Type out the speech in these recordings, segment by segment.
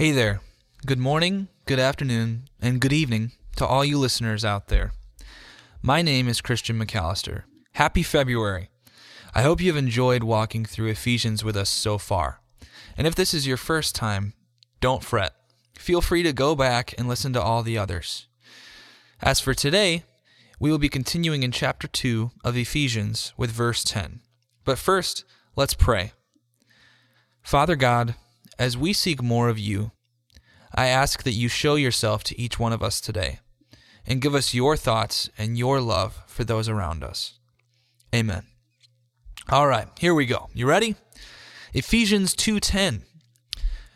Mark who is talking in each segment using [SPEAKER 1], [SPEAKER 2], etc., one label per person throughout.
[SPEAKER 1] Hey there. Good morning, good afternoon, and good evening to all you listeners out there. My name is Christian McAllister. Happy February. I hope you've enjoyed walking through Ephesians with us so far. And if this is your first time, don't fret. Feel free to go back and listen to all the others. As for today, we will be continuing in chapter 2 of Ephesians with verse 10. But first, let's pray. Father God, as we seek more of you, I ask that you show yourself to each one of us today and give us your thoughts and your love for those around us. Amen. All right, here we go. You ready? Ephesians 2:10.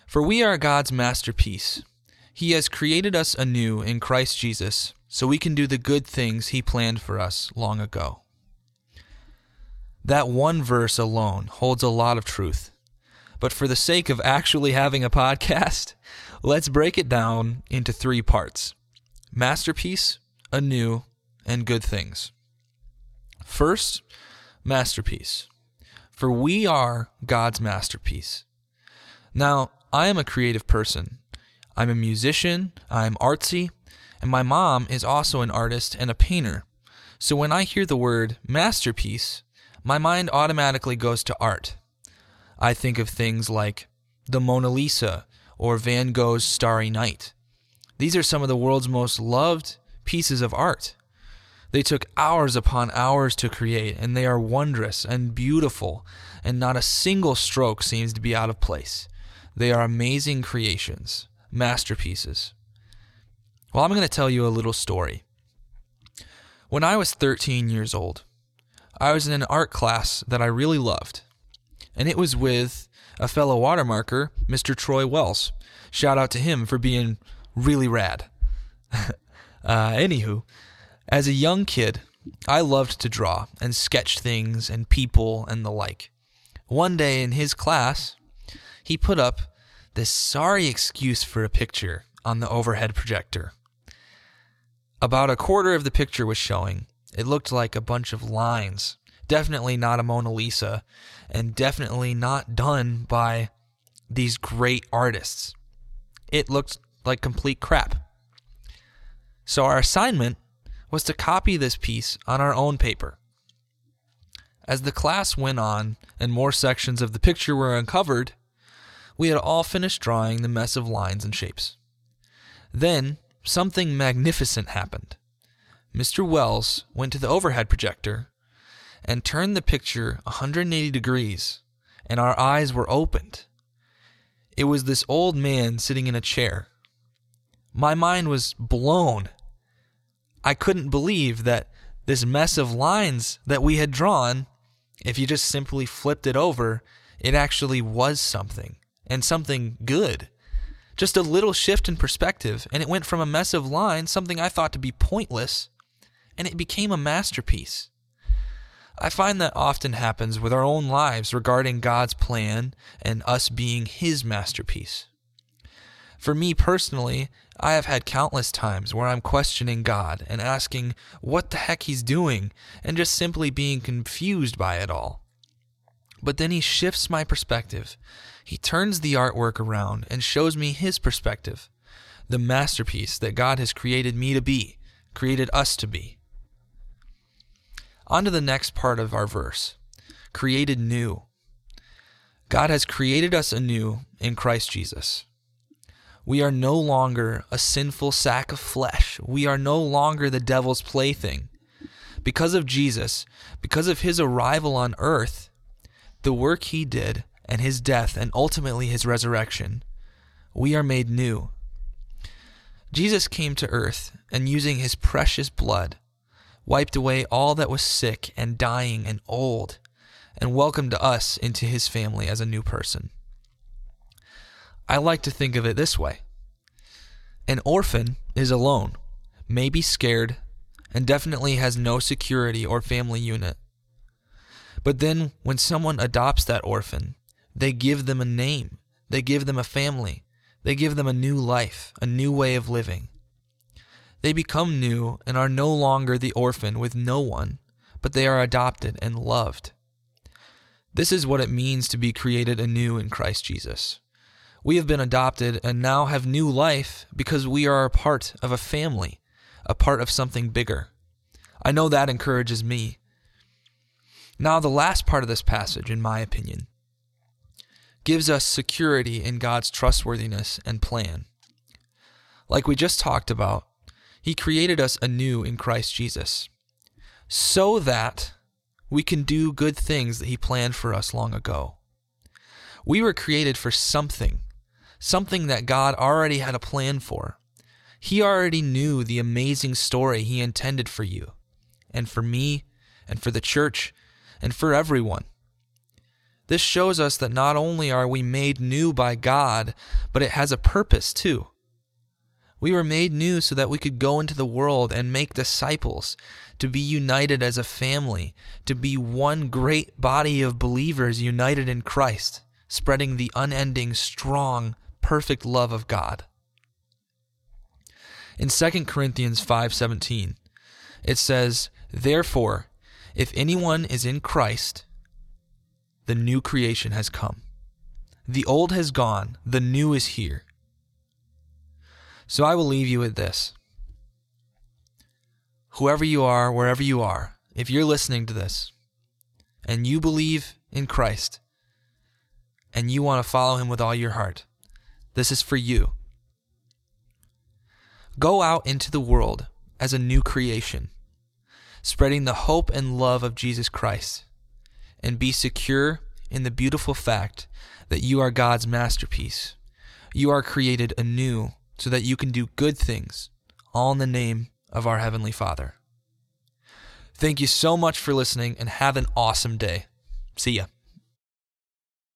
[SPEAKER 1] For we are God's masterpiece. He has created us anew in Christ Jesus so we can do the good things he planned for us long ago. That one verse alone holds a lot of truth. But for the sake of actually having a podcast, let's break it down into three parts masterpiece, anew, and good things. First, masterpiece. For we are God's masterpiece. Now, I am a creative person. I'm a musician, I'm artsy, and my mom is also an artist and a painter. So when I hear the word masterpiece, my mind automatically goes to art. I think of things like the Mona Lisa or Van Gogh's Starry Night. These are some of the world's most loved pieces of art. They took hours upon hours to create, and they are wondrous and beautiful, and not a single stroke seems to be out of place. They are amazing creations, masterpieces. Well, I'm going to tell you a little story. When I was 13 years old, I was in an art class that I really loved and it was with a fellow watermarker, Mr. Troy Wells. Shout out to him for being really rad. uh, anywho, as a young kid, I loved to draw and sketch things and people and the like. One day in his class, he put up this sorry excuse for a picture on the overhead projector. About a quarter of the picture was showing. It looked like a bunch of lines definitely not a Mona Lisa, and definitely not done by these great artists. It looked like complete crap. So our assignment was to copy this piece on our own paper. As the class went on and more sections of the picture were uncovered, we had all finished drawing the mess of lines and shapes. Then something magnificent happened. Mr. Wells went to the overhead projector and turned the picture 180 degrees, and our eyes were opened. It was this old man sitting in a chair. My mind was blown. I couldn't believe that this mess of lines that we had drawn, if you just simply flipped it over, it actually was something, and something good. Just a little shift in perspective, and it went from a mess of lines, something I thought to be pointless, and it became a masterpiece. I find that often happens with our own lives regarding God's plan and us being His masterpiece. For me personally, I have had countless times where I'm questioning God and asking what the heck He's doing and just simply being confused by it all. But then He shifts my perspective. He turns the artwork around and shows me His perspective, the masterpiece that God has created me to be, created us to be. On to the next part of our verse created new. God has created us anew in Christ Jesus. We are no longer a sinful sack of flesh. We are no longer the devil's plaything. Because of Jesus, because of his arrival on earth, the work he did, and his death, and ultimately his resurrection, we are made new. Jesus came to earth, and using his precious blood, wiped away all that was sick and dying and old, and welcomed us into his family as a new person. I like to think of it this way an orphan is alone, may be scared, and definitely has no security or family unit. But then, when someone adopts that orphan, they give them a name, they give them a family, they give them a new life, a new way of living. They become new and are no longer the orphan with no one, but they are adopted and loved. This is what it means to be created anew in Christ Jesus. We have been adopted and now have new life because we are a part of a family, a part of something bigger. I know that encourages me. Now, the last part of this passage, in my opinion, gives us security in God's trustworthiness and plan. Like we just talked about, He created us anew in Christ Jesus so that we can do good things that He planned for us long ago. We were created for something, something that God already had a plan for. He already knew the amazing story He intended for you, and for me, and for the church, and for everyone. This shows us that not only are we made new by God, but it has a purpose too. We were made new so that we could go into the world and make disciples, to be united as a family, to be one great body of believers united in Christ, spreading the unending, strong, perfect love of God. In 2 Corinthians 5:17, it says, "Therefore, if anyone is in Christ, the new creation has come. The old has gone, the new is here." So I will leave you with this. Whoever you are, wherever you are, if you're listening to this and you believe in Christ and you want to follow him with all your heart, this is for you. Go out into the world as a new creation, spreading the hope and love of Jesus Christ, and be secure in the beautiful fact that you are God's masterpiece. You are created anew so that you can do good things, all in the name of our Heavenly Father. Thank you so much for listening and have an awesome day. See ya.